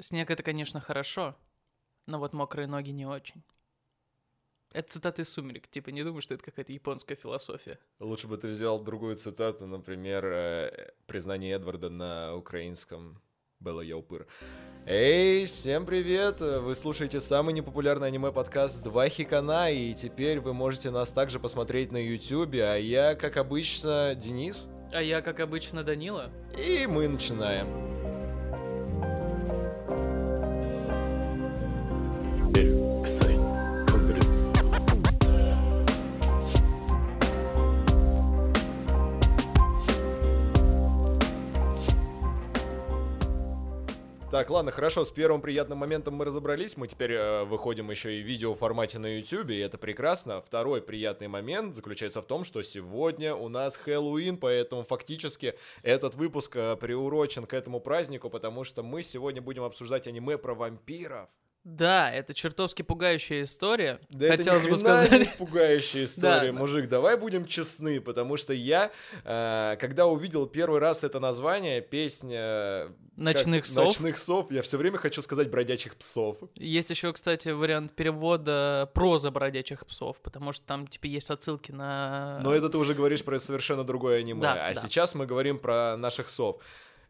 Снег это, конечно, хорошо, но вот мокрые ноги не очень. Это цитата из «Сумерек». Типа, не думаю, что это какая-то японская философия. Лучше бы ты взял другую цитату, например, э, признание Эдварда на украинском было Яупыр. Эй, всем привет! Вы слушаете самый непопулярный аниме-подкаст «Два хикана», и теперь вы можете нас также посмотреть на ютюбе, а я, как обычно, Денис. А я, как обычно, Данила. И мы начинаем. Так, ладно, хорошо, с первым приятным моментом мы разобрались. Мы теперь э, выходим еще и в видео формате на YouTube, и это прекрасно. Второй приятный момент заключается в том, что сегодня у нас Хэллоуин, поэтому фактически этот выпуск э, приурочен к этому празднику, потому что мы сегодня будем обсуждать аниме про вампиров. Да, это чертовски пугающая история. Да Хотелось это бы сказать. Не пугающая история, да. мужик. Давай будем честны, потому что я, э, когда увидел первый раз это название, песня Ночных как, сов. Ночных сов. Я все время хочу сказать бродячих псов. Есть еще, кстати, вариант перевода проза бродячих псов, потому что там типа есть отсылки на. Но это ты уже говоришь про совершенно другое аниме. Да, а да. сейчас мы говорим про наших сов.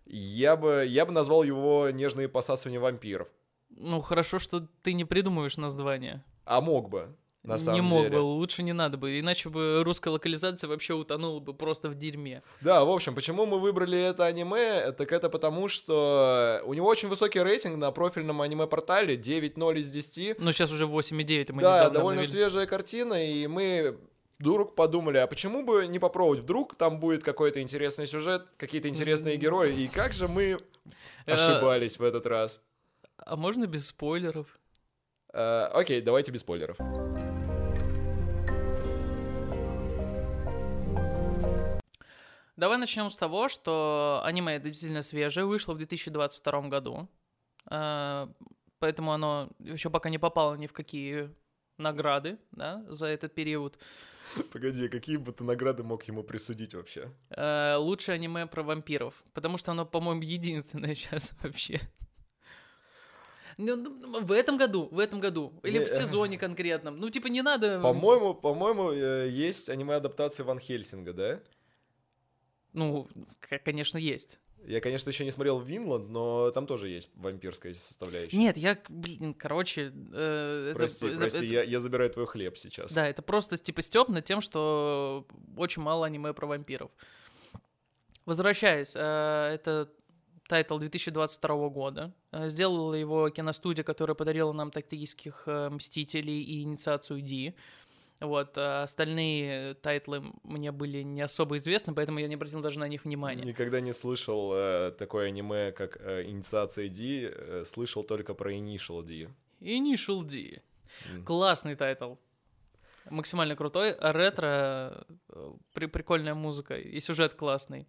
Я бы, я бы назвал его нежные посасывания вампиров. Ну, хорошо, что ты не придумываешь название. А мог бы. На самом не мог деле. бы, лучше не надо бы, иначе бы русская локализация вообще утонула бы просто в дерьме. Да, в общем, почему мы выбрали это аниме, так это потому, что у него очень высокий рейтинг на профильном аниме-портале, 9.0 из 10. Ну, сейчас уже 8.9 мы Да, довольно обновили. свежая картина, и мы вдруг подумали, а почему бы не попробовать? Вдруг там будет какой-то интересный сюжет, какие-то интересные герои, и как же мы э, ошибались в этот раз. А можно без спойлеров? Uh, окей, давайте без спойлеров. Давай начнем с того, что аниме действительно свежее, вышло в 2022 году. Uh, поэтому оно еще пока не попало ни в какие награды, да, за этот период. Погоди, какие бы ты награды мог ему присудить вообще? Uh, лучшее аниме про вампиров, потому что оно, по-моему, единственное сейчас вообще. Ну, ну, в этом году, в этом году. Или в сезоне конкретном. Ну, типа, не надо... По-моему, по-моему, э, есть аниме-адаптации Ван Хельсинга, да? Ну, конечно, есть. Я, конечно, еще не смотрел Винланд, но там тоже есть вампирская составляющая. Нет, я, блин, короче... Э, прости, это, прости, это, я, я забираю твой хлеб сейчас. Да, это просто, типа, стёб над тем, что очень мало аниме про вампиров. Возвращаясь, э, это тайтл 2022 года. Э, сделала его киностудия, которая подарила нам тактических э, Мстителей и Инициацию Ди. Вот, а остальные тайтлы мне были не особо известны, поэтому я не обратил даже на них внимания. Никогда не слышал э, такое аниме, как э, Инициация Ди, э, слышал только про Initial D. Initial D. Мм. Классный тайтл. Максимально крутой, ретро, э, при прикольная музыка и сюжет классный.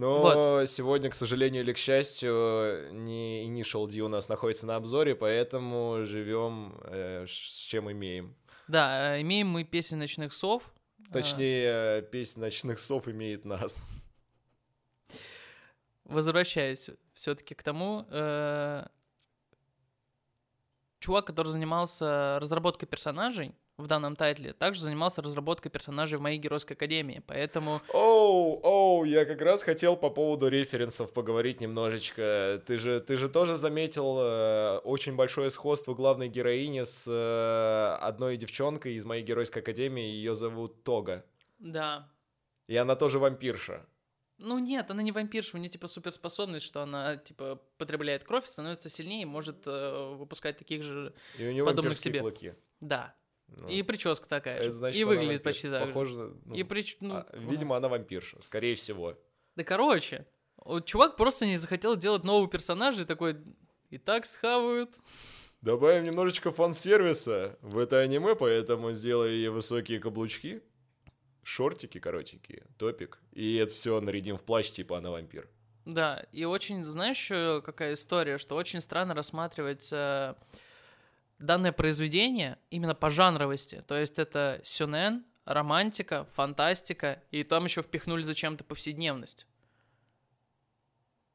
Но вот. сегодня, к сожалению или к счастью, не Initial D у нас находится на обзоре, поэтому живем э, с чем имеем. Да, э, имеем мы песни ночных сов. Точнее, а... песня ночных сов имеет нас. Возвращаясь все-таки к тому, э... чувак, который занимался разработкой персонажей, в данном тайтле, также занимался разработкой персонажей в моей геройской академии, поэтому... Оу, оу, я как раз хотел по поводу референсов поговорить немножечко. Ты же, ты же тоже заметил э, очень большое сходство главной героини с э, одной девчонкой из моей геройской академии, ее зовут Тога. Да. И она тоже вампирша. Ну нет, она не вампирша, у нее типа суперспособность, что она типа потребляет кровь, становится сильнее и может э, выпускать таких же и у нее подобных себе. Клыки. Да. Ну, и прическа такая же. Значит, и выглядит почти так Похоже, ну, и прич... ну, а, видимо, она вампирша, скорее всего. Да короче, вот чувак просто не захотел делать нового персонажа и такой, и так схавают. Добавим немножечко фан-сервиса в это аниме, поэтому сделай ей высокие каблучки, шортики коротенькие, топик, и это все нарядим в плащ, типа она вампир. Да, и очень, знаешь, какая история, что очень странно рассматривается данное произведение именно по жанровости. То есть это сюнен, романтика, фантастика, и там еще впихнули зачем-то повседневность.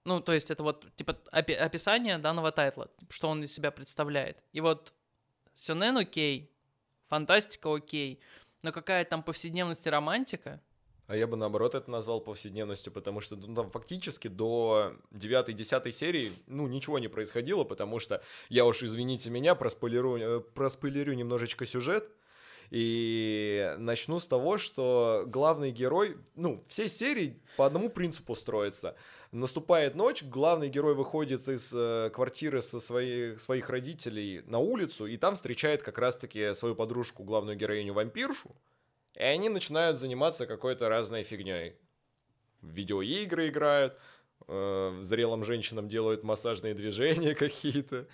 Ну, то есть это вот, типа, опи- описание данного тайтла, что он из себя представляет. И вот сюнен окей, фантастика окей, но какая там повседневность и романтика, А я бы наоборот это назвал повседневностью, потому что ну, там фактически до 9-10 серии, ну, ничего не происходило, потому что я уж, извините меня, проспойлерю, э, проспойлерю немножечко сюжет, и начну с того, что главный герой, ну, все серии по одному принципу строятся. Наступает ночь, главный герой выходит из э, квартиры со своих, своих родителей на улицу, и там встречает как раз-таки свою подружку, главную героиню-вампиршу, и они начинают заниматься какой-то разной фигней. Видеоигры играют, э, зрелым женщинам делают массажные движения какие-то.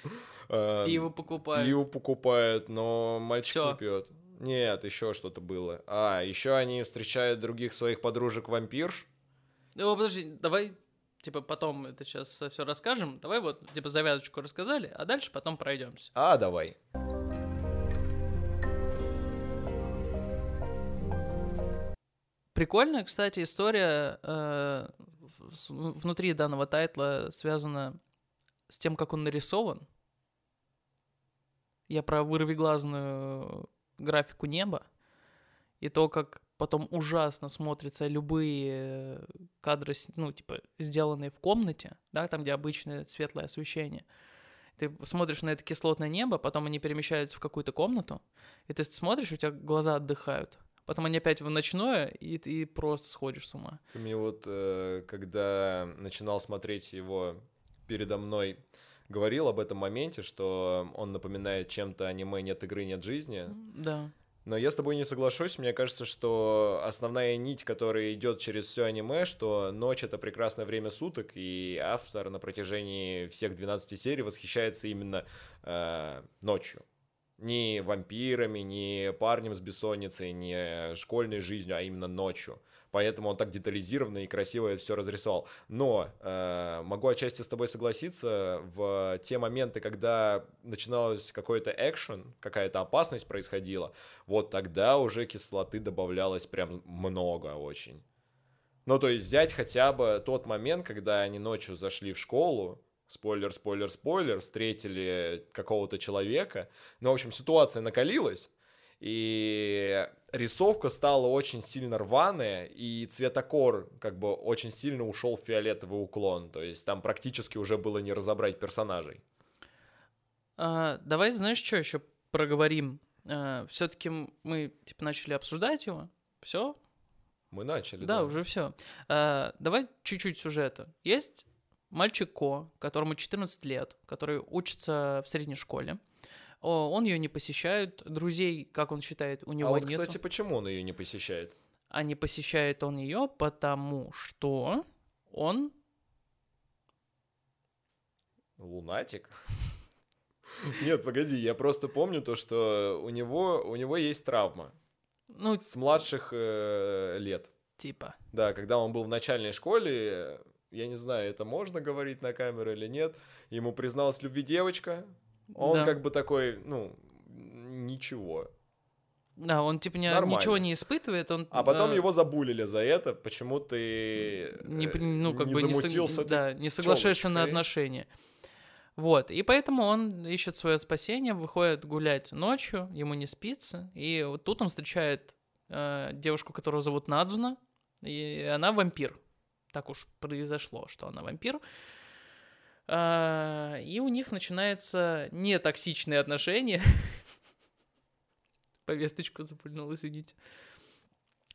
э, пиво покупают. Пиво покупают, но мальчик Всё. не пьет. Нет, еще что-то было. А, еще они встречают других своих подружек-вампирш. Ну, подожди, давай, типа, потом это сейчас все расскажем. Давай вот, типа, завязочку рассказали, а дальше потом пройдемся. А, давай. Прикольная, кстати, история э, внутри данного тайтла связана с тем, как он нарисован. Я про вырвиглазную графику неба и то, как потом ужасно смотрятся любые кадры, ну, типа, сделанные в комнате, да, там, где обычное светлое освещение. Ты смотришь на это кислотное небо, потом они перемещаются в какую-то комнату, и ты смотришь, у тебя глаза отдыхают. Потом они опять в ночное, и ты просто сходишь с ума. Ты мне вот, э, когда начинал смотреть его передо мной, говорил об этом моменте, что он напоминает чем-то аниме «Нет игры, нет жизни». Да. Но я с тобой не соглашусь. Мне кажется, что основная нить, которая идет через все аниме, что ночь это прекрасное время суток, и автор на протяжении всех 12 серий восхищается именно э, ночью. Не вампирами, не парнем с бессонницей, не школьной жизнью, а именно ночью. Поэтому он так детализированно и красиво это все разрисовал. Но э, могу отчасти с тобой согласиться в те моменты, когда начиналось какой-то экшен, какая-то опасность происходила, вот тогда уже кислоты добавлялось прям много очень. Ну, то есть взять хотя бы тот момент, когда они ночью зашли в школу, спойлер, спойлер, спойлер, встретили какого-то человека. Ну, в общем, ситуация накалилась, и рисовка стала очень сильно рваная, и цветокор как бы очень сильно ушел в фиолетовый уклон. То есть там практически уже было не разобрать персонажей. А, давай, знаешь, что еще проговорим? Все-таки мы, типа, начали обсуждать его. Все? Мы начали, Да, уже все. давай чуть-чуть сюжета. Есть мальчик Ко, которому 14 лет, который учится в средней школе. Он ее не посещает, друзей, как он считает, у него А вот, нету. кстати, почему он ее не посещает? А не посещает он ее, потому что он Лунатик? Нет, погоди, я просто помню то, что у него, у него есть травма ну, с младших э, лет. типа. Да, когда он был в начальной школе, я не знаю, это можно говорить на камеру или нет, ему призналась в любви девочка, он Да. как бы такой, ну, ничего. Да, он типа не- Нормально. ничего не испытывает, он... А потом э, его забулили за это, почему ты не, э, ну, как не бы не, сог- замутился ты да, не соглашаешься на тёлочкой. отношения. Вот, и поэтому он ищет свое спасение, выходит гулять ночью, ему не спится, и вот тут он встречает э, девушку, которую зовут Надзуна, и она вампир. Так уж произошло, что она вампир. А, и у них начинаются нетоксичные отношения. Повесточку запульнул, извините.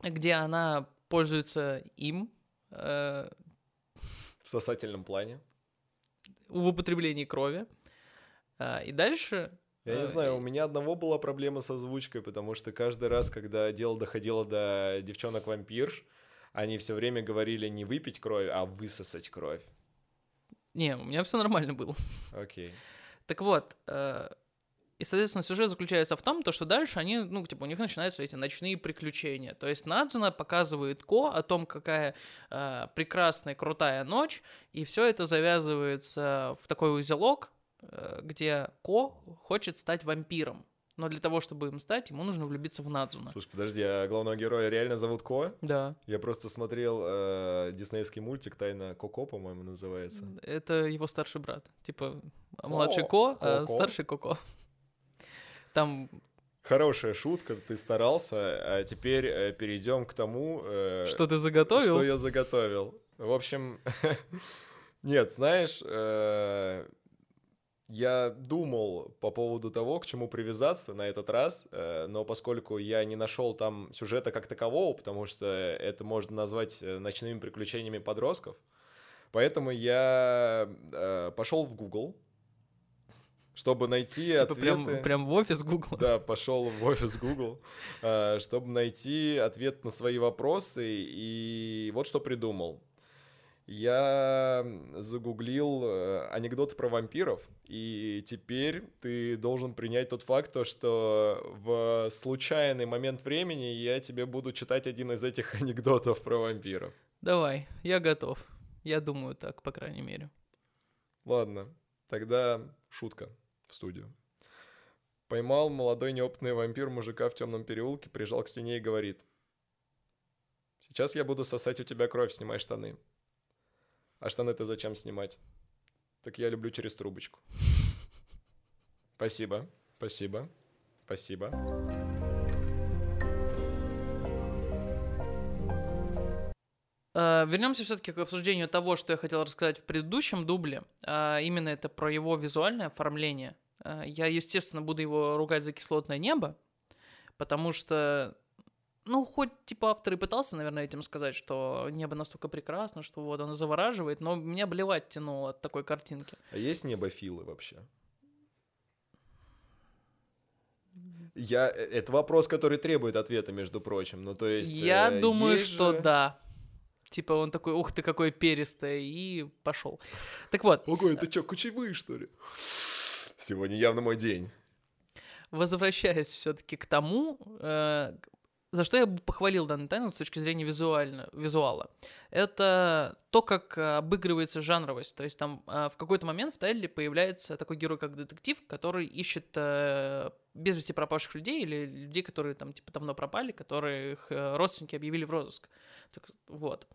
Где она пользуется им э, в сосательном плане. в употреблении крови. А, и дальше... Я э, не знаю, у меня одного была проблема с озвучкой, потому что каждый раз, когда дело доходило до девчонок-вампирш, они все время говорили не выпить кровь, а высосать кровь. Не, у меня все нормально было. Окей. Так вот, э, и, соответственно, сюжет заключается в том, то, что дальше они, ну, типа, у них начинаются эти ночные приключения. То есть Надзуна показывает Ко о том, какая э, прекрасная, крутая ночь, и все это завязывается в такой узелок, э, где Ко хочет стать вампиром. Но для того, чтобы им стать, ему нужно влюбиться в Надзуна. Слушай, подожди, а главного героя реально зовут Ко? Да. Я просто смотрел э, диснеевский мультик «Тайна Коко», по-моему, называется. Это его старший брат. Типа, младший О, Ко, а Коко. старший Коко. Там, Хорошая шутка, ты старался, а теперь э, перейдем к тому, э, что ты заготовил? что я заготовил. В общем, нет, знаешь, э, я думал по поводу того, к чему привязаться на этот раз, э, но поскольку я не нашел там сюжета как такового, потому что это можно назвать э, ночными приключениями подростков, поэтому я э, пошел в Google, чтобы найти Типа ответы. прям, прям в офис Google. Да, пошел в офис Google, чтобы найти ответ на свои вопросы. И вот что придумал. Я загуглил э, анекдоты про вампиров, и теперь ты должен принять тот факт, то, что в случайный момент времени я тебе буду читать один из этих анекдотов про вампиров. Давай, я готов. Я думаю так, по крайней мере. Ладно, тогда шутка в студию. Поймал молодой неопытный вампир мужика в темном переулке, прижал к стене и говорит. Сейчас я буду сосать у тебя кровь, снимай штаны. А штаны ты зачем снимать? Так я люблю через трубочку. Спасибо, спасибо, спасибо. Э, Вернемся все-таки к обсуждению того, что я хотел рассказать в предыдущем дубле. А Именно это про его визуальное оформление. Э, Я, естественно, буду его ругать за кислотное небо, потому что, ну, хоть типа автор и пытался, наверное, этим сказать, что небо настолько прекрасно, что вот оно завораживает, но меня блевать тянуло от такой картинки. А есть небофилы вообще? Я... э, Это вопрос, который требует ответа, между прочим. Ну, то есть... Я э, думаю, есть что же- да. Типа он такой, ух ты, какой перистый, и пошел. Так вот, Ого, это что, кучевые, что ли? Сегодня явно мой день. возвращаясь все-таки к тому, э, за что я бы похвалил данный тайм с точки зрения визуально, визуала, это то, как э, обыгрывается жанровость. То есть там э, в какой-то момент в Тайле появляется такой герой, как детектив, который ищет э, без вести пропавших людей или людей, которые там типа давно пропали, которых родственники объявили в розыск. Так, вот.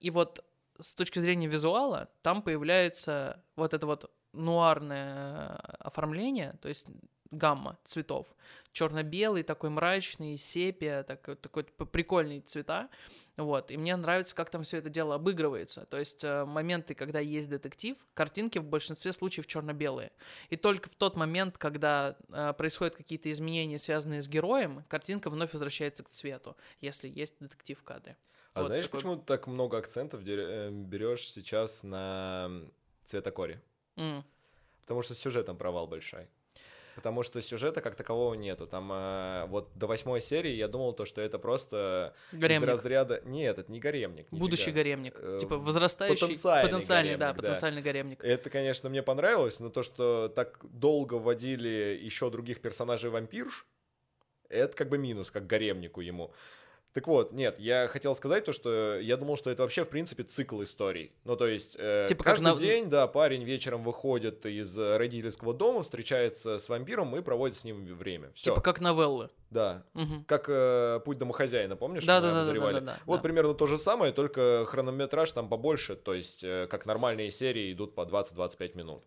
И вот с точки зрения визуала там появляется вот это вот нуарное оформление, то есть гамма цветов. Черно-белый, такой мрачный, сепия, такой, такой п- прикольные цвета. Вот. И мне нравится, как там все это дело обыгрывается. То есть э, моменты, когда есть детектив, картинки в большинстве случаев черно-белые. И только в тот момент, когда э, происходят какие-то изменения, связанные с героем, картинка вновь возвращается к цвету, если есть детектив в кадре. А Вот знаешь, такой- почему ты так много акцентов э, берешь сейчас на цветокоре? М. Потому что сюжетом провал большой. Потому что сюжета как такового нету. Там э, вот до восьмой серии я думал то, что это просто из Гаремник. разряда... Нет, это не гаремник. нифига. Будущий гаремник. Э, типа возрастающий... потенциальный потенциальный, да, гаремник, да. потенциальный гаремник. Это, конечно, мне понравилось, но то, что так долго вводили еще других персонажей вампирш, это как бы минус, как гаремнику ему. Так вот, нет, я хотел сказать то, что я думал, что это вообще, в принципе, цикл историй. Ну, то есть, э, Типа как каждый на- день, да, парень вечером выходит из э, родительского дома, встречается с вампиром и проводит с ним время. Все, Типа как новеллы. да. Мгм. Как э, «Путь домохозяина», помнишь? Да, да, да, да, да, да, Вот да. примерно то же самое, только хронометраж там побольше, то есть э, как нормальные серии идут по 20-25 минут.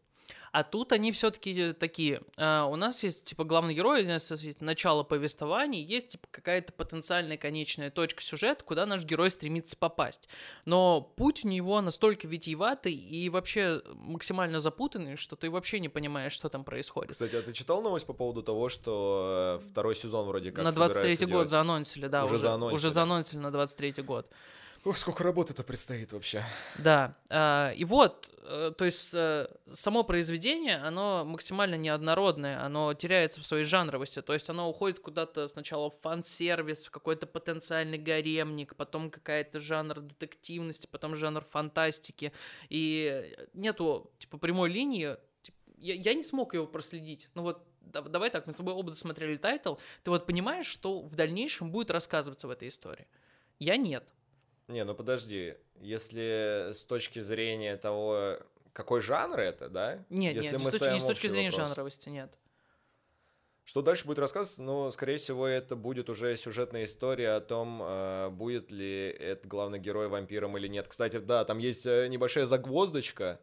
А тут они все-таки такие. а, у нас есть типа главный герой, у нас есть начало повествования, есть типа какая-то потенциальная конечная точка сюжета, куда наш герой стремится попасть. Но путь у него настолько витиеватый и вообще максимально запутанный, что ты вообще не понимаешь, что там происходит. Кстати, а ты читал новость по поводу того, что э, второй сезон вроде как на 23-й собираются год делать? заанонсили, да, Уже уже, заанонсили. уже заанонсили на 23-й год. Ох, сколько работы-то предстоит вообще. Да, а, и вот, э, то есть э, само произведение, оно максимально неоднородное, оно теряется в своей жанровости, то есть оно уходит куда-то сначала в фан-сервис, в какой-то потенциальный гаремник, потом какая-то жанр детективности, потом жанр фантастики, и нету, типа, прямой линии, я, я не смог его проследить, ну вот, да- давай так, мы с тобой оба досмотрели тайтл, ты вот понимаешь, что в дальнейшем будет рассказываться в этой истории? Я нет. Не, ну подожди, если с точки зрения того, какой жанр это, да? Нет, Если нет, мы с точки, не с точки зрения вопрос. жанровости, нет. Что дальше будет рассказываться? Ну, скорее всего, это будет уже сюжетная история о том, э, будет ли этот главный герой вампиром или нет. Кстати, да, там есть э, небольшая загвоздочка,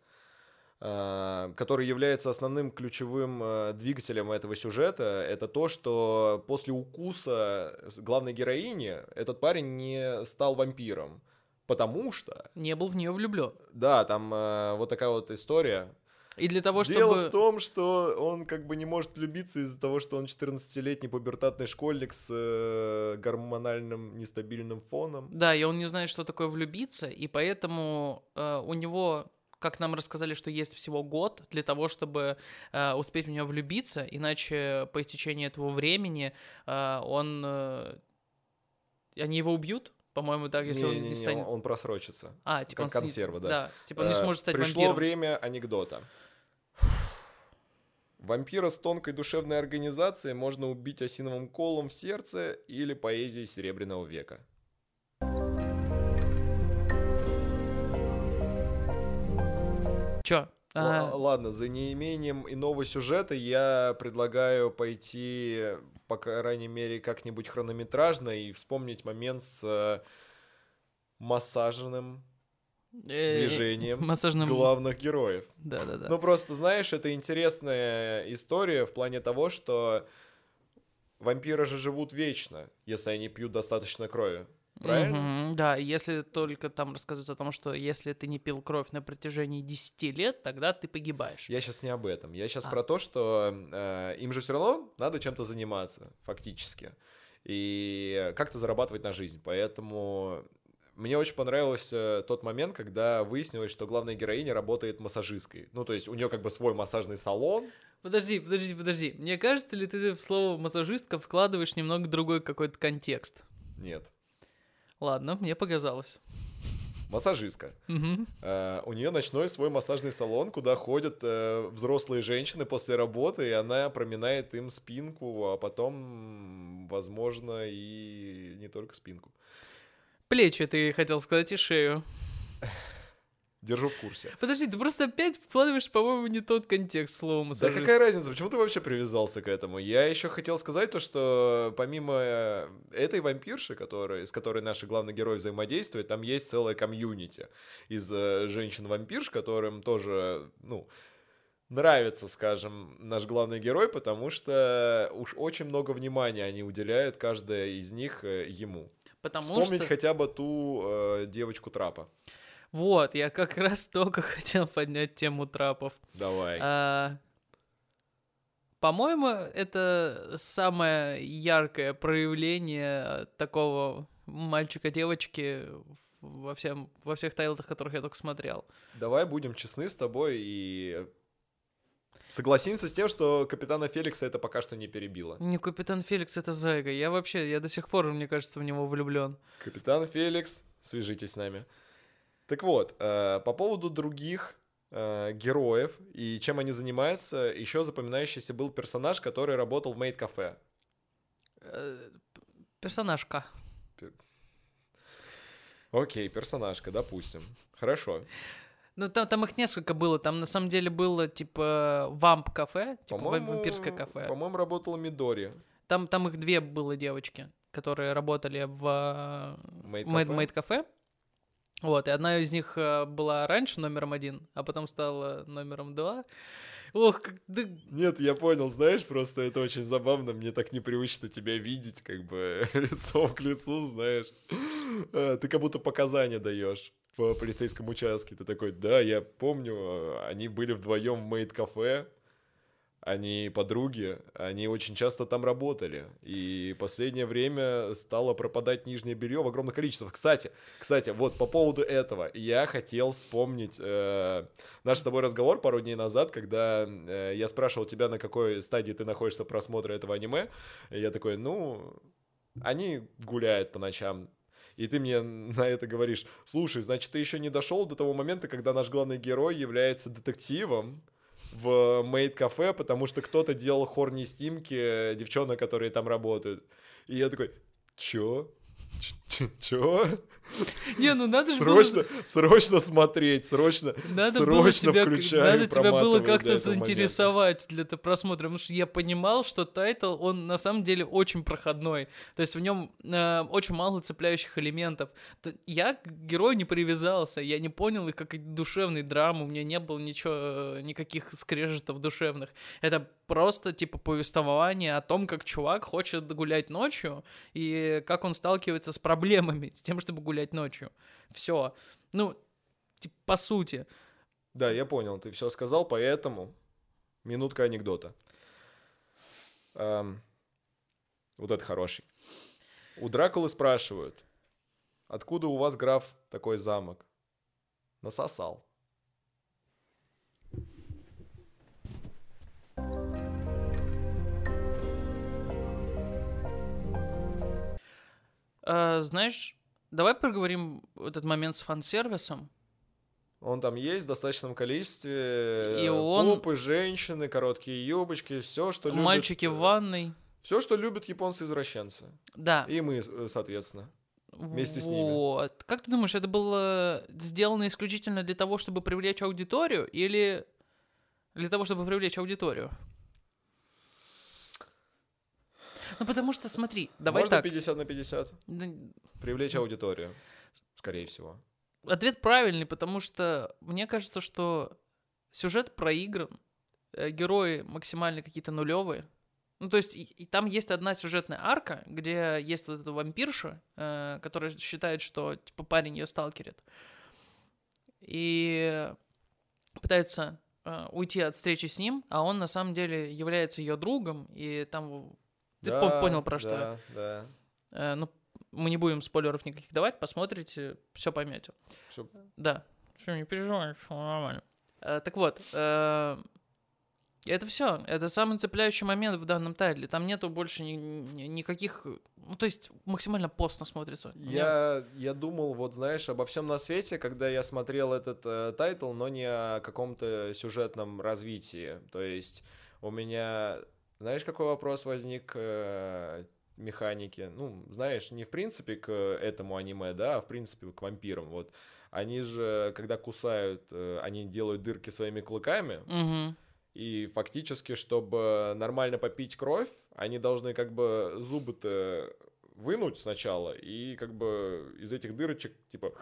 который является основным ключевым э, двигателем этого сюжета. Это то, что после укуса главной героини этот парень не стал вампиром. Потому что... Не был в нее влюблен. Да, там э, вот такая вот история. И для того, Дело чтобы... в том, что он как бы не может влюбиться из-за того, что он 14-летний пубертатный школьник с э, гормональным нестабильным фоном. Да, и он не знает, что такое влюбиться, и поэтому э, у него, как нам рассказали, что есть всего год для того, чтобы э, успеть в нее влюбиться, иначе по истечении этого времени э, он... Э, они его убьют, по-моему, так, если он Не-не-не, не станет... он просрочится. А, типа как он консерва, да. Да, типа он не Э, сможет стать Пришло вампиром. время анекдота. Вампира с тонкой душевной организацией можно убить осиновым колом в сердце или поэзией Серебряного века. Чё? Л- А, Ладно, за неимением иного сюжета я предлагаю пойти, по крайней мере, как-нибудь хронометражно и вспомнить момент с э, массажным э, движением Массажным... главных героев. Да-да-да. Ну, просто, знаешь, это интересная история в плане того, что вампиры же живут вечно, если они пьют достаточно крови. Правильно? Мгм, да, если только там рассказывается о том, что если ты не пил кровь на протяжении 10 лет, тогда ты погибаешь. Я сейчас не об этом. Я сейчас А. про то, что э, им же все равно надо чем-то заниматься, фактически. И как-то зарабатывать на жизнь. Поэтому мне очень понравился тот момент, когда выяснилось, что главная героиня работает массажисткой. Ну, то есть у нее как бы свой массажный салон. Подожди, подожди, подожди. Мне кажется ли ты в слово массажистка вкладываешь немного другой какой-то контекст? Нет, Ладно, мне показалось. массажистка. Мгм. Э, у нее ночной свой массажный салон, куда ходят э, взрослые женщины после работы, и она проминает им спинку, а потом, возможно, и не только спинку. Плечи ты хотел сказать и шею. Держу в курсе. Подожди, ты просто опять вкладываешь, по-моему, не тот контекст слова Да массажист. какая разница, почему ты вообще привязался к этому? Я еще хотел сказать то, что помимо э, этой вампирши, которой, с которой наши главные герои взаимодействуют, там есть целая комьюнити из э, женщин-вампирш, которым тоже, ну, нравится, скажем, наш главный герой, потому что уж очень много внимания они уделяют, каждая из них э, ему. Потому Вспомнить что... хотя бы ту э, девочку трапа. Вот, я как раз только хотел поднять тему трапов. Давай. А, По-моему, это самое яркое проявление такого мальчика-девочки во, всем, во всех тайлах, которых я только смотрел. Давай будем честны с тобой и согласимся с тем, что капитана Феликса это пока что не перебило. Не Капитан Феликс это зайка. Я вообще, я до сих пор, мне кажется, в него влюблен. Капитан Феликс, свяжитесь с нами. Так вот, э, по поводу других э, героев и чем они занимаются, еще запоминающийся был персонаж, который работал в мейд-кафе. Э, Персонажка. Окей, персонажка, допустим. Хорошо. Ну, там, там их несколько было. Там на самом деле было типа типа ва- По-моему, вампирское кафе. По-моему, работала Мидори. Там, там их две было девочки, которые работали в Мейд-кафе? Вот, и одна из них э, была раньше номером один, а потом стала номером два. Ох, как да, Нет, я понял, знаешь, просто это очень забавно, мне так непривычно тебя видеть, как бы лицом к лицу, знаешь. Э, Ты как будто показания даешь в полицейском участке. Ты такой, да, я помню, э, они были вдвоем в мейд-кафе, они подруги, они очень часто там работали. И последнее время стало пропадать нижнее белье в огромных количествах. Кстати, кстати, вот по поводу этого я хотел вспомнить э, наш с тобой разговор пару дней назад, когда э, я спрашивал тебя, на какой стадии ты находишься просмотра этого аниме. И я такой, ну, они гуляют по ночам. И ты мне на это говоришь, слушай, значит, ты еще не дошел до того момента, когда наш главный герой является детективом в мейд-кафе, потому что кто-то делал хорни стимки девчонок, которые там работают. И я такой, чё? Чё? Не, ну надо же Срочно, срочно смотреть, срочно, Надо было срочно тебя, включаю надо тебя было как-то этого момента. заинтересовать для просмотра, потому что я понимал, что тайтл, он на самом деле очень проходной, то есть в нем э, очень мало цепляющих элементов. Я к герою не привязался, я не понял их как душевной драмы, у меня не было ничего, э, никаких скрежетов душевных. Это просто типа повествование о том, как чувак хочет гулять ночью и как он сталкивается с проблемами, с тем, чтобы гулять ночью. Все. Ну, типа, по сути. Да, я понял, ты все сказал, поэтому минутка анекдота. Эм, вот это хороший. У Дракулы спрашивают, откуда у вас, граф, такой замок? Насосал. А, знаешь, давай проговорим этот момент с фан-сервисом. Он там есть в достаточном количестве. И э, он- Попы, женщины, короткие юбочки, все, что любят... Мальчики в ванной. Все, что любят японцы-извращенцы. Да. И мы, э, соответственно. вместе с ними. Вот. Как ты думаешь, это было сделано исключительно для того, чтобы привлечь аудиторию, или для того, чтобы привлечь аудиторию? Ну, потому что, смотри, давай Можно так. 50 на 50? Да, Привлечь аудиторию, скорее всего. Ответ правильный, потому что мне кажется, что сюжет проигран, э, герои максимально какие-то нулевые. Ну, то есть, и, и там есть одна сюжетная арка, где есть вот эта вампирша, э, которая считает, что типа парень ее сталкерит. И пытается э, уйти от встречи с ним, а он на самом деле является ее другом, и там ты Да, понял про что. Да, да. Э, ну, мы не будем спойлеров никаких давать, посмотрите, все поймете. Всё. Да. Что, не переживай, всё нормально. Э, так вот, э, это все. Это самый цепляющий момент в данном тайтле. Там нету больше ни- ни- никаких... Ну, то есть максимально постно смотрится. Я, я думал, вот знаешь, обо всем на свете, когда я смотрел этот э, тайтл, но не о каком-то сюжетном развитии. То есть у меня, знаешь, какой вопрос возник э, механики? Ну, знаешь, не в принципе к этому аниме, да, а в принципе к вампирам. Вот они же, когда кусают, э, они делают дырки своими клыками, Мгм. и фактически, чтобы нормально попить кровь, они должны как бы зубы-то вынуть сначала, и как бы из этих дырочек, типа,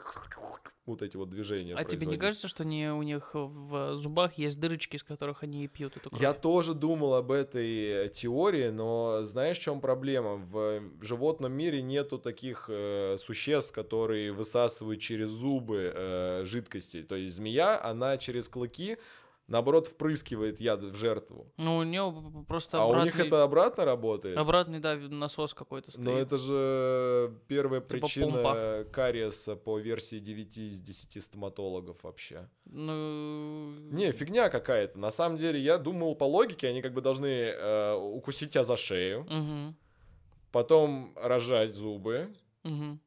вот эти вот движения А тебе не кажется, что не, у них в зубах есть дырочки, из которых они и пьют эту кровь? Я тоже думал об этой теории, но знаешь, в чем проблема? В животном мире нету таких э, существ, которые высасывают через зубы э, жидкости. То есть змея, она через клыки, наоборот, впрыскивает яд в жертву. Ну, у него просто А у них это обратно работает? обратный, да, насос какой-то стоит. Но это же первая Типа причина помпа. кариеса по версии 9 из 10 стоматологов вообще. Ну... Не, фигня какая-то. На самом деле, я думал, по логике, они как бы должны э, укусить тебя за шею, Мгм, потом рожать зубы, мгм,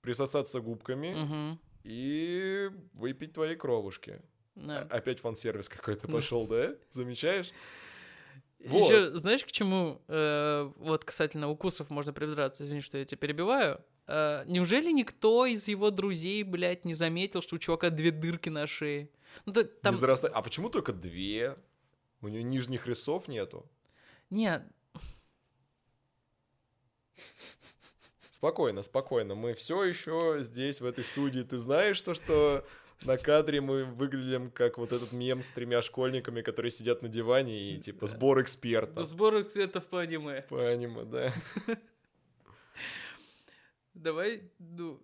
присосаться губками мгм. и выпить твои кровушки. Да. А- Опять фан-сервис какой-то пошел, да? Замечаешь? Вот. Еще, знаешь, к чему, э, вот касательно укусов можно придраться, извини, что я тебя перебиваю. Э, неужели никто из его друзей, блядь, не заметил, что у чувака две дырки на шее? Ну, то, там... Не зарастай- А почему только две? У нее нижних рисов нету. Не, Спокойно, спокойно. Мы все еще здесь, в этой студии. Ты знаешь то, что на кадре мы выглядим как вот этот мем с тремя школьниками, которые сидят на диване и типа сбор экспертов. сбор экспертов по аниме. По аниме, да. Давай, ну,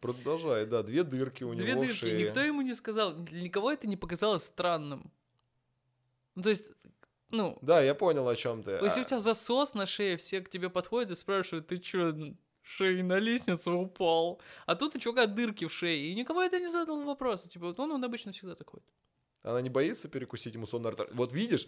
Продолжай, да. Две дырки у две него в дырки. шее. Никто ему не сказал, для никого это не показалось странным. Ну, то есть, ну, Да, я понял, о чем ты. Если А, у тебя засос на шее, все к тебе подходят и спрашивают, ты чё, шеей на лестницу упал? А тут у чувака дырки в шее, и никого это не задал вопроса. Типа, он, он обычно всегда такой. Она не боится перекусить ему сонную артерию. Вот видишь,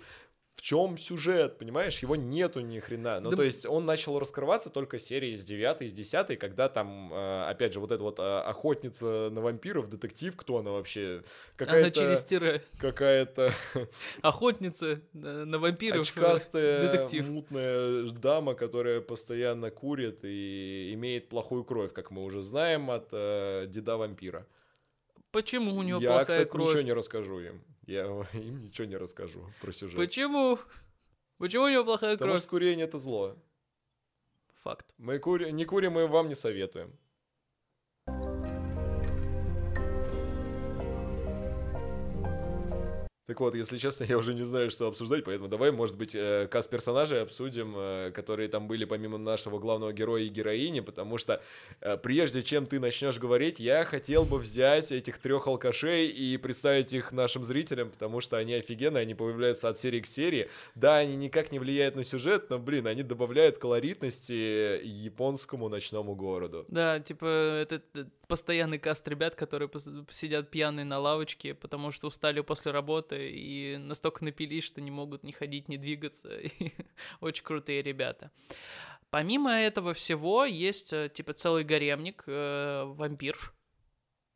в чем сюжет, понимаешь? Его нету ни хрена. Ну, Да то есть он начал раскрываться только серии с 9 с 10 когда там, э, опять же, вот эта вот э, охотница на вампиров, детектив, кто она вообще? Она Какая-то... через тире. Какая-то Охотница на, на вампиров. э, очкастая, детектив. мутная дама, которая постоянно курит и имеет плохую кровь, как мы уже знаем от э, деда вампира. Почему у него Я, плохая кстати, кровь? ничего не расскажу им. Я им ничего не расскажу про сюжет. Почему? Почему у него плохая Потому кровь? что курение это зло. Факт. Мы кури... не курим, мы вам не советуем. Так вот, если честно, я уже не знаю, что обсуждать, поэтому давай, может быть, э, каст персонажей обсудим, э, которые там были помимо нашего главного героя и героини, потому что э, прежде чем ты начнешь говорить, я хотел бы взять этих трех алкашей и представить их нашим зрителям, потому что они офигенные, они появляются от серии к серии. Да, они никак не влияют на сюжет, но, блин, они добавляют колоритности японскому ночному городу. Да, типа, это э, постоянный каст ребят, которые сидят пьяные на лавочке, потому что устали после работы и настолько напились, что не могут ни ходить, ни двигаться. Очень крутые ребята. Помимо этого всего, есть, э, типа, целый гаремник э, вампирш.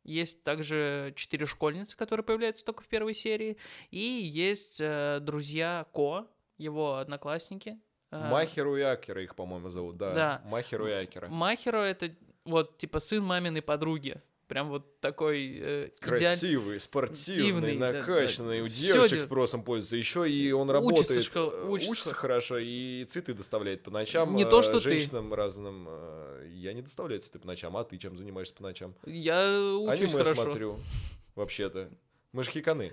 Есть также четыре школьницы, которые появляются только в первой серии. И есть э, друзья Ко, его одноклассники. Э, Махеру и Акера их, по-моему, зовут, да. Да. Махеру и Акера. Махеро это вот типа сын маминой подруги. Прям вот такой э, идеаль- Красивый, спортивный, Спортивный, да, да. накачанный, у Всё девочек де- спросом пользуется. Еще и он Учится работает, школ- э, учится. учится хорошо и цветы доставляет по ночам. Не э, то, что ты. женщинам разным. э, Я не доставляю цветы по ночам, а ты чем занимаешься по ночам? Я учусь Аниме хорошо. смотрю, вообще-то. Мы ж хиканы.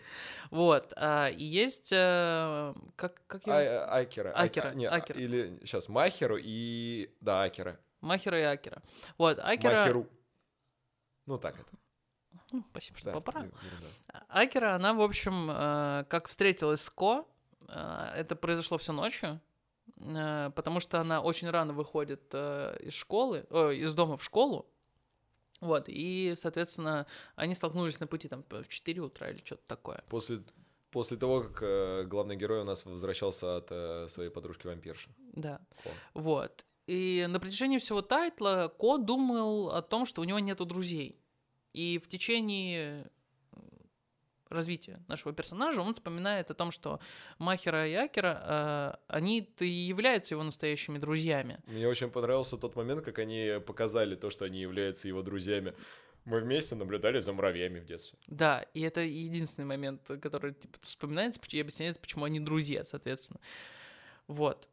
Вот. а, и есть э, как как его? А, э, Акера. Акера, А- не, Акера. Или сейчас Махеру и... Да, Акера. Махера и Акера. Вот. Акера. Махеру. Ну так это. Ну, спасибо, что Да, поправил. ерунда. Акера, она, в общем, э, как встретилась с Ко, э, это произошло все ночью, э, потому что она очень рано выходит из школы, о, из дома в школу, вот, и, соответственно, они столкнулись на пути там в 4 утра или что-то такое. После, после того, как э, главный герой у нас возвращался от э, своей подружки-вампирши. Да, Ко. вот. И на протяжении всего тайтла Ко думал о том, что у него нету друзей. И в течение развития нашего персонажа он вспоминает о том, что Махера и Акера, э, они-то и являются его настоящими друзьями. Мне очень понравился тот момент, как они показали то, что они являются его друзьями. Мы вместе наблюдали за муравьями в детстве. Да, и это единственный момент, который типа, вспоминается и объясняется, почему они друзья, соответственно. Вот.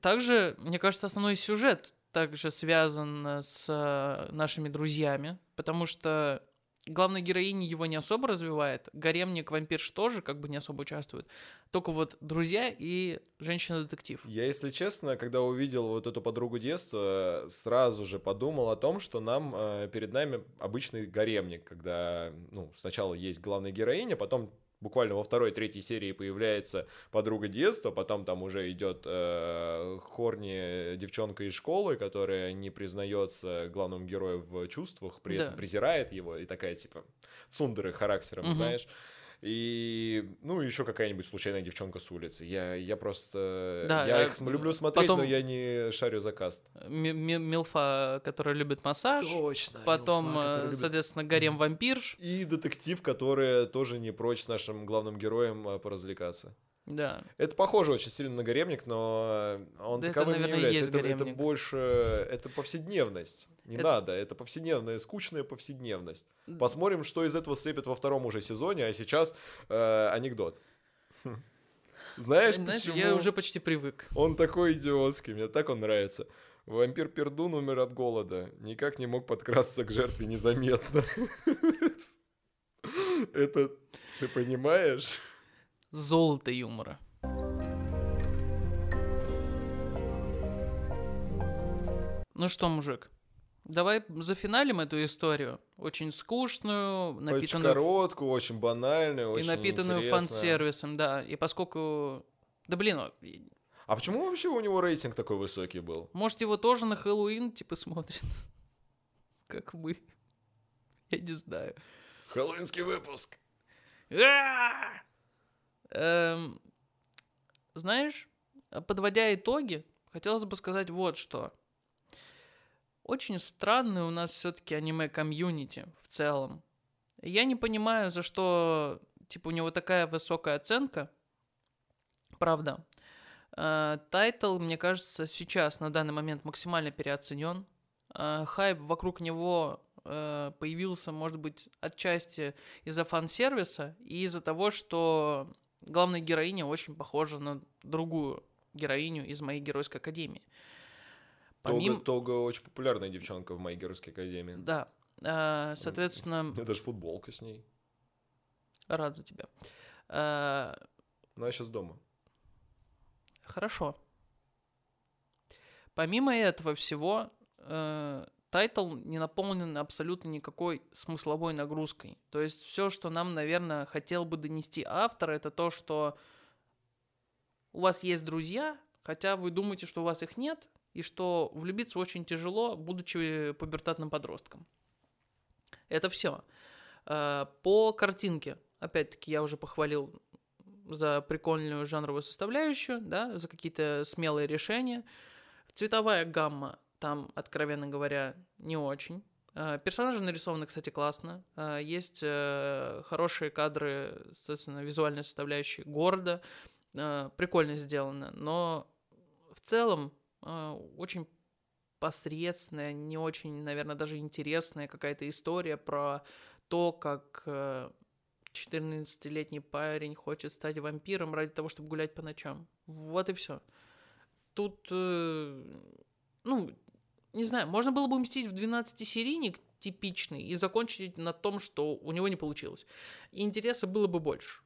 Также, мне кажется, основной сюжет также связан э, с э, нашими друзьями, потому что главная героиня его не особо развивает, гаремник вампирш тоже как бы не особо участвует, только вот друзья и женщина-детектив. Я, если честно, когда увидел вот эту подругу детства, сразу же подумал о том, что нам э, перед нами обычный гаремник, когда ну, сначала есть главная героиня, потом буквально во второй, третьей серии появляется подруга детства, потом там уже идет э, хорни девчонка из школы, которая не признается главному герою в чувствах, при Да. этом презирает его, и такая типа цундеры характером, Мгм. знаешь. И, ну, еще какая-нибудь случайная девчонка с улицы. Я, я просто... Да, я а, их см- люблю смотреть, потом- но я не шарю за каст. Ми- ми- Милфа, которая любит массаж, Точно. потом, э, соответственно, гарем вампирш, И детектив, который тоже не прочь с нашим главным героем э, поразвлекаться. Да. Это похоже очень сильно на гаремник, но он Да это, таковым не наверное, является. есть это, это больше... Это повседневность. Не Это- надо. Это повседневная, скучная повседневность. Посмотрим, что из этого слепят во втором уже сезоне, а сейчас э, анекдот. Знаешь, Знаешь, почему? я уже почти привык. Он такой идиотский, мне так он нравится. Вампир Пердун умер от голода. Никак не мог подкрасться к жертве незаметно. Это ты понимаешь? Золото юмора. Ну что, мужик, давай зафиналим эту историю. Очень скучную, Очень напитанную, короткую, очень банальную, и очень напитанную интересную. фан-сервисом, да. И поскольку... Да блин, А почему вообще у него рейтинг такой высокий был? может его тоже на Хэллоуин типа смотрят? Как мы. Я не знаю. Хэллоуинский выпуск. А! Эм, знаешь, подводя итоги, хотелось бы сказать вот что. Очень странный у нас все-таки аниме-комьюнити в целом. Я не понимаю, за что, типа, у него такая высокая оценка. Правда. Э, тайтл, мне кажется, сейчас, на данный момент, максимально переоценен. Э, хайп вокруг него э, появился, может быть, отчасти из-за фан-сервиса и из-за того, что главная героиня очень похожа на другую героиню из моей геройской академии. Помимо... Тога, Тога очень популярная девчонка в моей геройской академии. Да. Соответственно... У меня даже футболка с ней. Рад за тебя. Ну, я сейчас дома. Хорошо. Помимо этого всего, э, тайтл не наполнен абсолютно никакой смысловой нагрузкой. То есть все, что нам, наверное, хотел бы донести автор, это то, что у вас есть друзья, хотя вы думаете, что у вас их нет, и что влюбиться очень тяжело, будучи пубертатным подростком. Это все. Э, по картинке, опять-таки, я уже похвалил за прикольную жанровую составляющую, да, за какие-то смелые решения. Цветовая гамма там, откровенно говоря, не очень. Э, персонажи нарисованы, кстати, классно. Э, есть э, хорошие кадры, соответственно, визуальной составляющей города. Прикольно сделано. Но в целом очень посредственная, не очень, наверное, даже интересная какая-то история про то, как 14-летний парень хочет стать вампиром ради того, чтобы гулять по ночам. Вот и все. Тут, ну, не знаю, можно было бы уместить в 12-серийник типичный и закончить на том, что у него не получилось. И интереса было бы больше.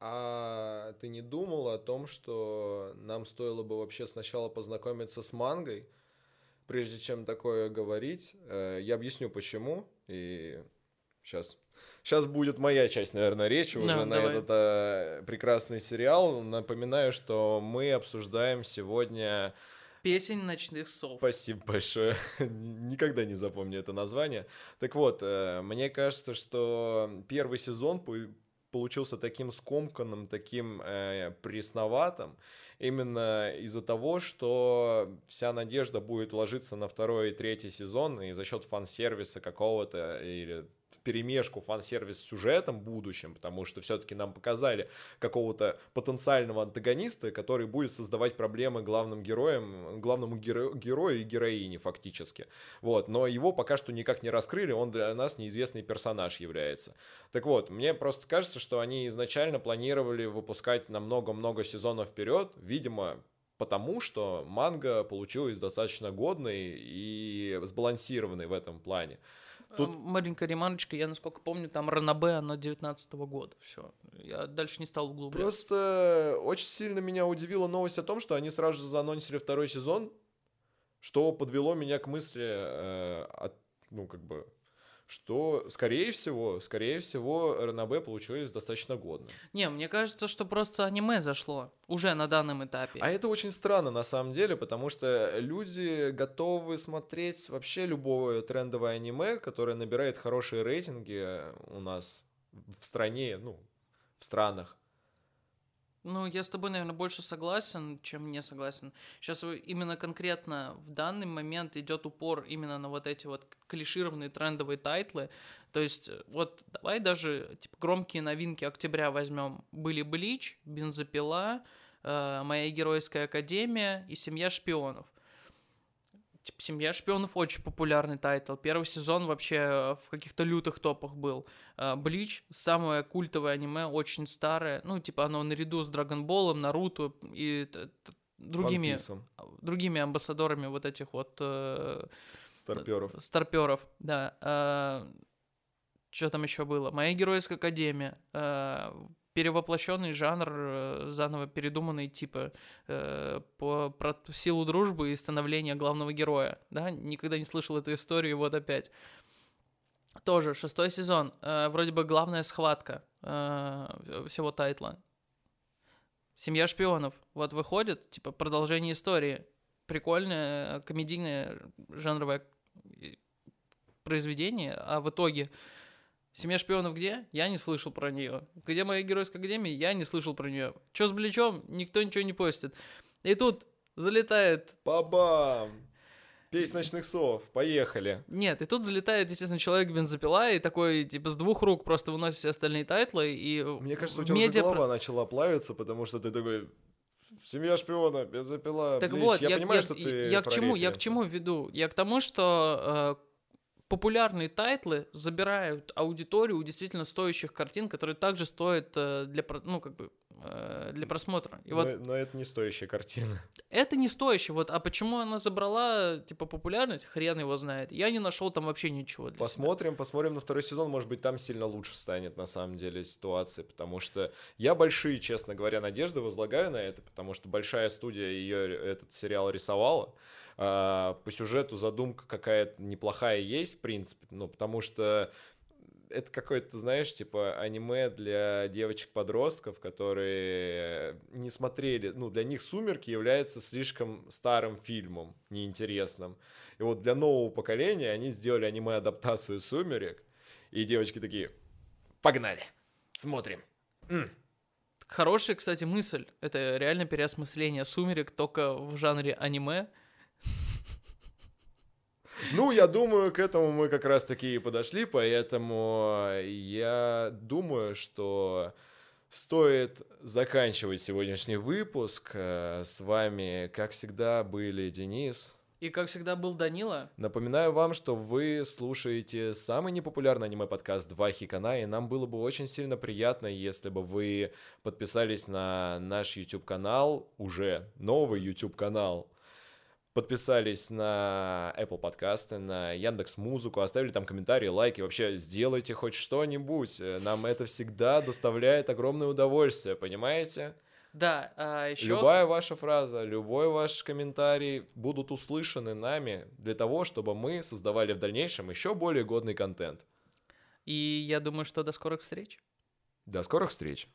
А ты не думал о том, что нам стоило бы вообще сначала познакомиться с мангой, прежде чем такое говорить? Э, я объясню почему, и сейчас Сейчас будет моя часть, наверное, речи уже да, на давай. этот э, прекрасный сериал. Напоминаю, что мы обсуждаем сегодня... Песень ночных сов. Спасибо большое. Никогда не запомню это название. Так вот, э, мне кажется, что первый сезон получился таким скомканным, таким э, пресноватым, именно из-за того, что вся надежда будет ложиться на второй и третий сезон, и за счет фан-сервиса какого-то или перемешку фан-сервис с сюжетом будущем, потому что все-таки нам показали какого-то потенциального антагониста, который будет создавать проблемы главным героям, главному геро- герою и героине фактически. Вот, но его пока что никак не раскрыли, он для нас неизвестный персонаж является. Так вот, мне просто кажется, что они изначально планировали выпускать на много-много сезонов вперед, видимо, потому что манга получилась достаточно годной и сбалансированной в этом плане. Тут... Маленькая ремарочка, я, насколько помню, там Ранабе, она 19 -го года, все. Я дальше не стал углубляться. Просто очень сильно меня удивила новость о том, что они сразу же заанонсили второй сезон, что подвело меня к мысли, э, от, ну, как бы, что, скорее всего, скорее всего, РНБ получилось достаточно годно. Не, мне кажется, что просто аниме зашло уже на данном этапе. А это очень странно на самом деле, потому что люди готовы смотреть вообще любое трендовое аниме, которое набирает хорошие рейтинги у нас в стране, ну, в странах. Ну, я с тобой, наверное, больше согласен, чем не согласен. Сейчас именно конкретно в данный момент идет упор именно на вот эти вот клишированные трендовые тайтлы. То есть, вот давай даже типа, громкие новинки октября возьмем. Были Блич, Бензопила, э, Моя геройская академия и Семья шпионов типа, «Семья шпионов» очень популярный тайтл. Первый сезон вообще э, в каких-то лютых топах был. Э, «Блич» — самое культовое аниме, очень старое. Ну, типа, оно наряду с «Драгонболом», «Наруто» и другими, другими амбассадорами вот этих вот... Э, старперов. Старперов, да. Э, что там еще было? «Моя геройская академия». Э, перевоплощенный жанр, э, заново передуманный, типа, э, по, про силу дружбы и становления главного героя, да, никогда не слышал эту историю, вот опять. Тоже шестой сезон, э, вроде бы главная схватка э, всего тайтла. Семья шпионов, вот выходит, типа, продолжение истории, прикольное, комедийное жанровое произведение, а в итоге Семья шпионов где? Я не слышал про нее. Где моя геройская академия? Я не слышал про нее. Че с Бличом? Никто ничего не постит. И тут залетает... Бабам! Песнь ночных сов, поехали. Нет, и тут залетает, естественно, человек-бензопила, и такой, типа, с двух рук просто выносит все остальные тайтлы, и... Мне кажется, у тебя медиа... уже голова начала плавиться, потому что ты такой... Семья шпиона, бензопила, Так Блич. вот, я, я, понимаю, я, что ты я к чему, я к чему веду? Я к тому, что э, популярные тайтлы забирают аудиторию у действительно стоящих картин, которые также стоят э, для, ну, как бы, э, для просмотра. И но, вот, но это не стоящая картина. Это не стоящая. Вот, а почему она забрала, типа, популярность, хрен его знает. Я не нашел там вообще ничего. Для посмотрим, себя. посмотрим на второй сезон. Может быть, там сильно лучше станет, на самом деле, ситуация. Потому что я большие, честно говоря, надежды возлагаю на это, потому что большая студия ее этот сериал рисовала. А, по сюжету задумка какая-то неплохая есть, в принципе, ну, потому что это какое-то, знаешь, типа аниме для девочек-подростков, которые не смотрели, ну, для них «Сумерки» является слишком старым фильмом, неинтересным. И вот для нового поколения они сделали аниме-адаптацию «Сумерек», и девочки такие, погнали, смотрим. М. Хорошая, кстати, мысль. Это реально переосмысление «Сумерек» только в жанре аниме — ну, я думаю, к этому мы как раз-таки и подошли, поэтому я думаю, что стоит заканчивать сегодняшний выпуск. Э, с вами, как всегда, были Денис. И, как всегда, был Данила. Напоминаю вам, что вы слушаете самый непопулярный аниме-подкаст «Два Хикана», и нам было бы очень сильно приятно, если бы вы подписались на наш YouTube-канал, уже новый YouTube-канал, подписались на Apple подкасты, на Яндекс Музыку, оставили там комментарии, лайки, вообще сделайте хоть что-нибудь. Нам это всегда доставляет огромное удовольствие, понимаете? Да, а еще... Любая ваша фраза, любой ваш комментарий будут услышаны нами для того, чтобы мы создавали в дальнейшем еще более годный контент. И я думаю, что до скорых встреч. До скорых встреч.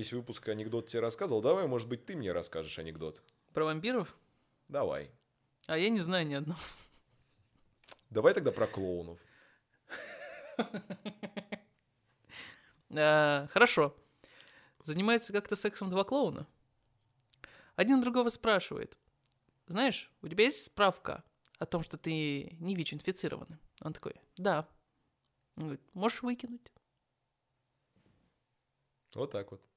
Весь выпуск анекдот тебе рассказывал. Давай, может быть, ты мне расскажешь анекдот. Про вампиров? Давай. А я не знаю ни одного. Давай тогда про клоунов. А, хорошо. Занимается как-то сексом два клоуна. Один другого спрашивает. Знаешь, у тебя есть справка о том, что ты не ВИЧ-инфицирован? Он такой, да. Он говорит, можешь выкинуть. Вот так вот.